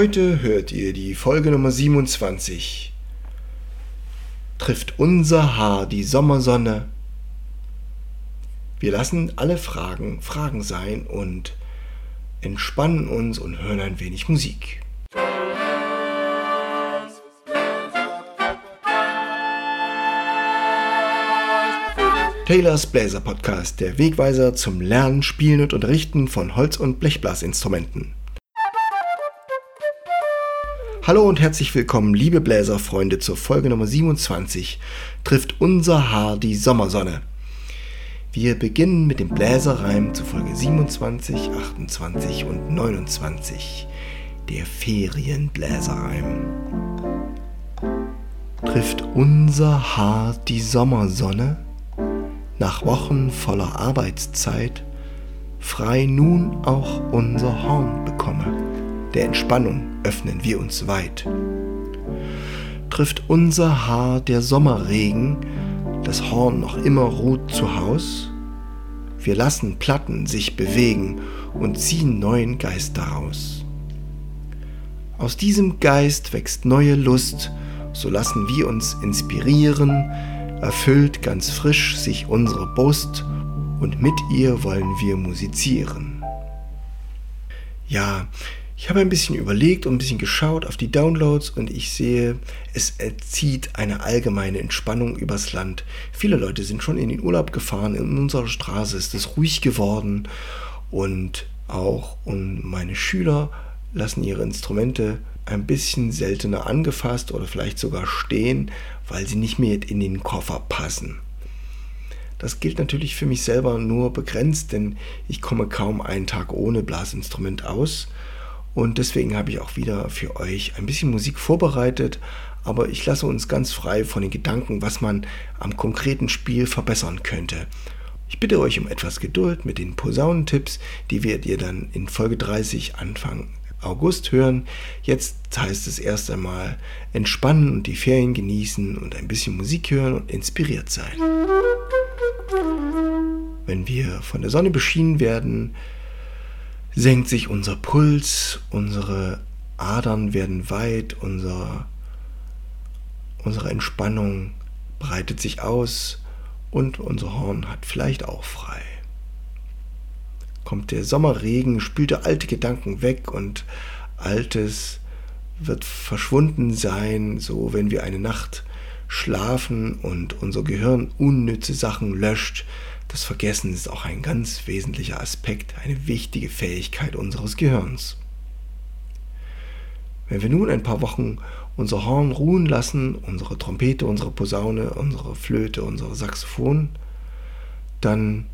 Heute hört ihr die Folge Nummer 27. Trifft unser Haar die Sommersonne? Wir lassen alle Fragen Fragen sein und entspannen uns und hören ein wenig Musik. Taylors Bläser Podcast, der Wegweiser zum Lernen, Spielen und Unterrichten von Holz- und Blechblasinstrumenten. Hallo und herzlich willkommen, liebe Bläserfreunde, zur Folge Nummer 27. Trifft unser Haar die Sommersonne. Wir beginnen mit dem Bläserreim zu Folge 27, 28 und 29. Der Ferienbläserreim. Trifft unser Haar die Sommersonne? nach Wochen voller Arbeitszeit frei nun auch unser Horn bekomme. Der Entspannung öffnen wir uns weit. Trifft unser Haar der Sommerregen, das Horn noch immer ruht zu Haus? Wir lassen Platten sich bewegen und ziehen neuen Geist daraus. Aus diesem Geist wächst neue Lust, so lassen wir uns inspirieren, erfüllt ganz frisch sich unsere Brust und mit ihr wollen wir musizieren. Ja, ich habe ein bisschen überlegt und ein bisschen geschaut auf die Downloads und ich sehe, es erzieht eine allgemeine Entspannung übers Land. Viele Leute sind schon in den Urlaub gefahren, in unserer Straße ist es ruhig geworden und auch und meine Schüler lassen ihre Instrumente ein bisschen seltener angefasst oder vielleicht sogar stehen, weil sie nicht mehr in den Koffer passen. Das gilt natürlich für mich selber nur begrenzt, denn ich komme kaum einen Tag ohne Blasinstrument aus. Und deswegen habe ich auch wieder für euch ein bisschen Musik vorbereitet, aber ich lasse uns ganz frei von den Gedanken, was man am konkreten Spiel verbessern könnte. Ich bitte euch um etwas Geduld mit den Posaunentipps, die werdet ihr dann in Folge 30 Anfang August hören. Jetzt heißt es erst einmal entspannen und die Ferien genießen und ein bisschen Musik hören und inspiriert sein. Wenn wir von der Sonne beschienen werden, senkt sich unser Puls, unsere Adern werden weit, unser, unsere Entspannung breitet sich aus und unser Horn hat vielleicht auch frei kommt der Sommerregen, spült alte Gedanken weg und Altes wird verschwunden sein, so wenn wir eine Nacht schlafen und unser Gehirn unnütze Sachen löscht. Das Vergessen ist auch ein ganz wesentlicher Aspekt, eine wichtige Fähigkeit unseres Gehirns. Wenn wir nun ein paar Wochen unser Horn ruhen lassen, unsere Trompete, unsere Posaune, unsere Flöte, unsere Saxophon, dann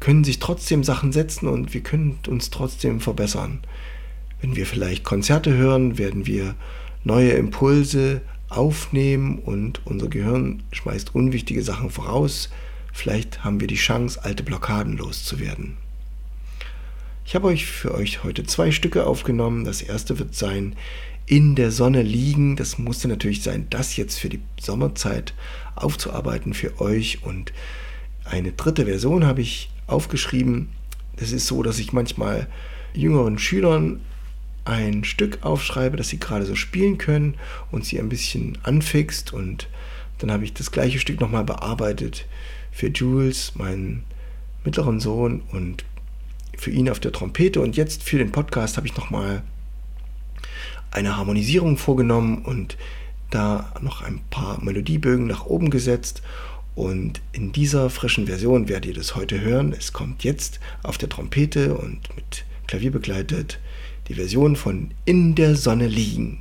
können sich trotzdem Sachen setzen und wir können uns trotzdem verbessern. Wenn wir vielleicht Konzerte hören, werden wir neue Impulse aufnehmen und unser Gehirn schmeißt unwichtige Sachen voraus. Vielleicht haben wir die Chance, alte Blockaden loszuwerden. Ich habe euch für euch heute zwei Stücke aufgenommen. Das erste wird sein In der Sonne liegen. Das musste natürlich sein, das jetzt für die Sommerzeit aufzuarbeiten für euch. Und eine dritte Version habe ich aufgeschrieben. Es ist so, dass ich manchmal jüngeren Schülern ein Stück aufschreibe, das sie gerade so spielen können und sie ein bisschen anfixt. Und dann habe ich das gleiche Stück nochmal bearbeitet für Jules, meinen mittleren Sohn, und für ihn auf der Trompete. Und jetzt für den Podcast habe ich nochmal eine Harmonisierung vorgenommen und da noch ein paar Melodiebögen nach oben gesetzt und in dieser frischen Version werdet ihr das heute hören. Es kommt jetzt auf der Trompete und mit Klavier begleitet die Version von In der Sonne liegen.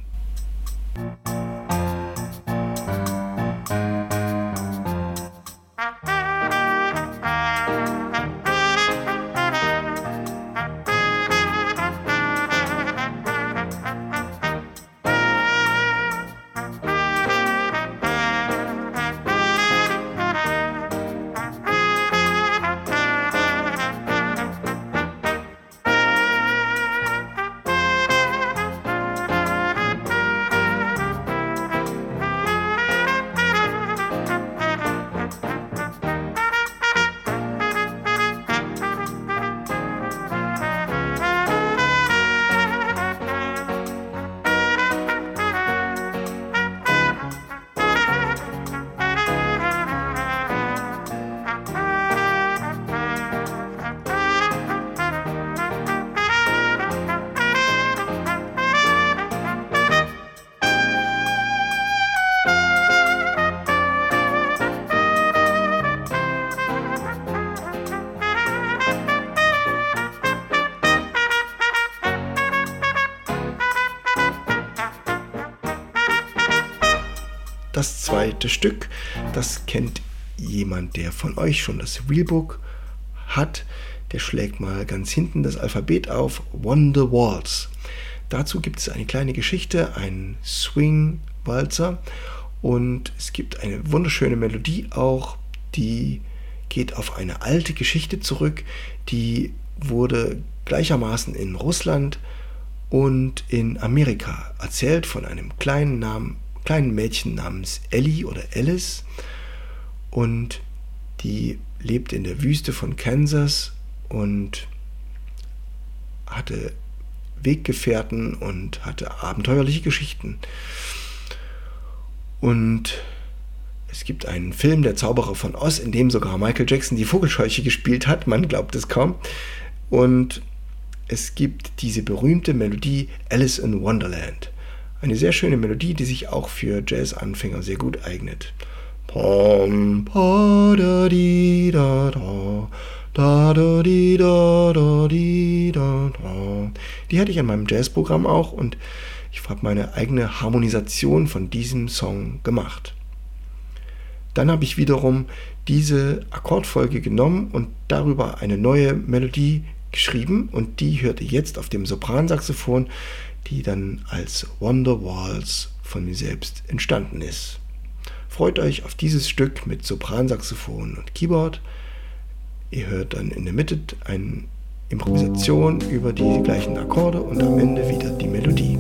Zweite Stück, das kennt jemand, der von euch schon das Realbook hat. Der schlägt mal ganz hinten das Alphabet auf, Wonder Waltz. Dazu gibt es eine kleine Geschichte, ein Swing-Walzer und es gibt eine wunderschöne Melodie auch, die geht auf eine alte Geschichte zurück, die wurde gleichermaßen in Russland und in Amerika erzählt von einem kleinen, Namen, kleinen Mädchen namens Ellie oder Alice und die lebt in der Wüste von Kansas und hatte Weggefährten und hatte abenteuerliche Geschichten. Und es gibt einen Film, Der Zauberer von Oz, in dem sogar Michael Jackson die Vogelscheuche gespielt hat. Man glaubt es kaum. Und es gibt diese berühmte Melodie Alice in Wonderland. Eine sehr schöne Melodie, die sich auch für Jazz-Anfänger sehr gut eignet. Pom, pa, da, di, da, da. Da, da, di, da, da, di, da, da. Die hatte ich an meinem Jazzprogramm auch und ich habe meine eigene Harmonisation von diesem Song gemacht. Dann habe ich wiederum diese Akkordfolge genommen und darüber eine neue Melodie geschrieben und die hört ihr jetzt auf dem Sopransaxophon, die dann als Wonder Walls von mir selbst entstanden ist. Freut euch auf dieses Stück mit Sopransaxophon und Keyboard. Ihr hört dann in der Mitte eine Improvisation über die gleichen Akkorde und am Ende wieder die Melodie.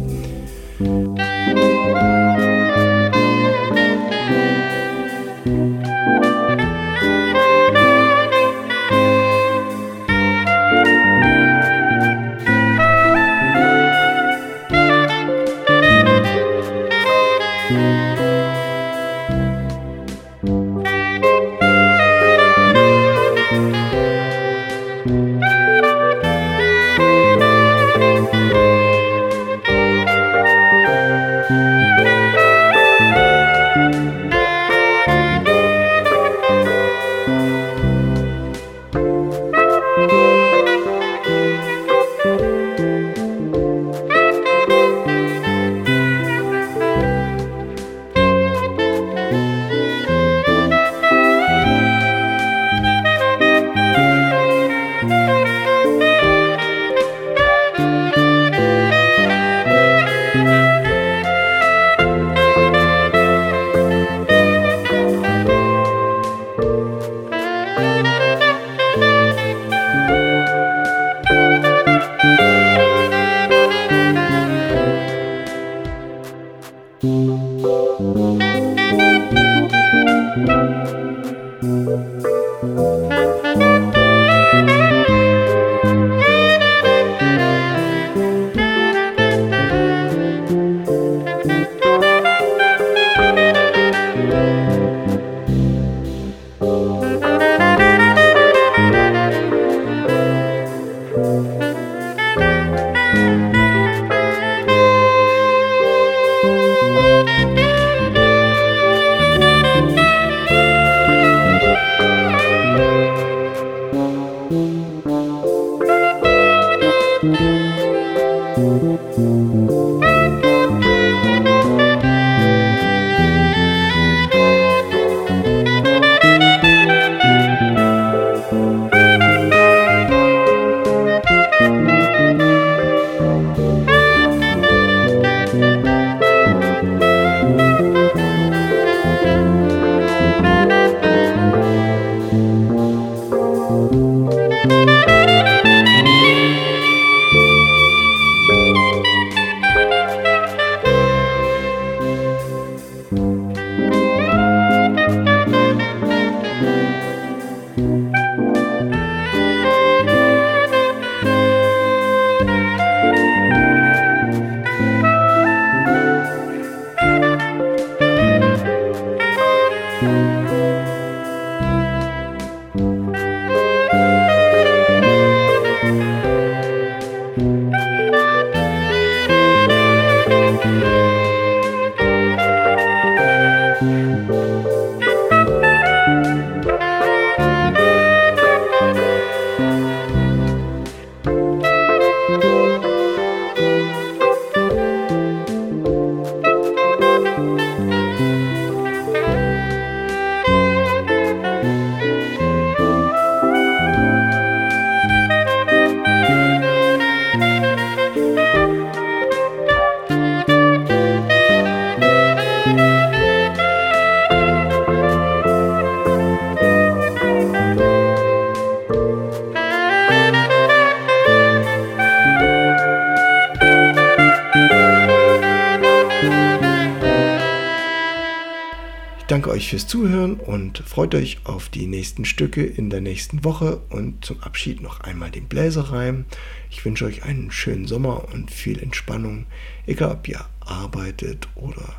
Euch fürs Zuhören und freut euch auf die nächsten Stücke in der nächsten Woche und zum Abschied noch einmal den Bläserreim. Ich wünsche euch einen schönen Sommer und viel Entspannung, egal ob ihr arbeitet oder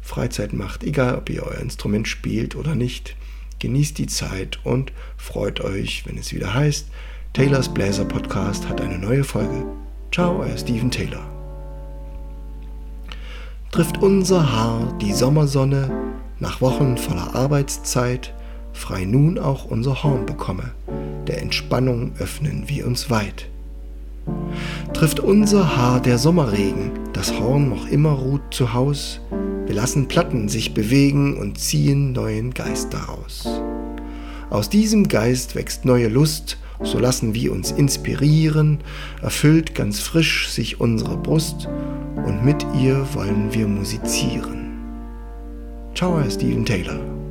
Freizeit macht, egal ob ihr euer Instrument spielt oder nicht. Genießt die Zeit und freut euch, wenn es wieder heißt, Taylors Bläser Podcast hat eine neue Folge. Ciao, euer Steven Taylor. Trifft unser Haar die Sommersonne, nach Wochen voller Arbeitszeit, frei nun auch unser Horn bekomme, der Entspannung öffnen wir uns weit. Trifft unser Haar der Sommerregen, das Horn noch immer ruht zu Haus, wir lassen Platten sich bewegen und ziehen neuen Geist daraus. Aus diesem Geist wächst neue Lust, so lassen wir uns inspirieren, erfüllt ganz frisch sich unsere Brust und mit ihr wollen wir musizieren. Ciao, Herr Steven Taylor.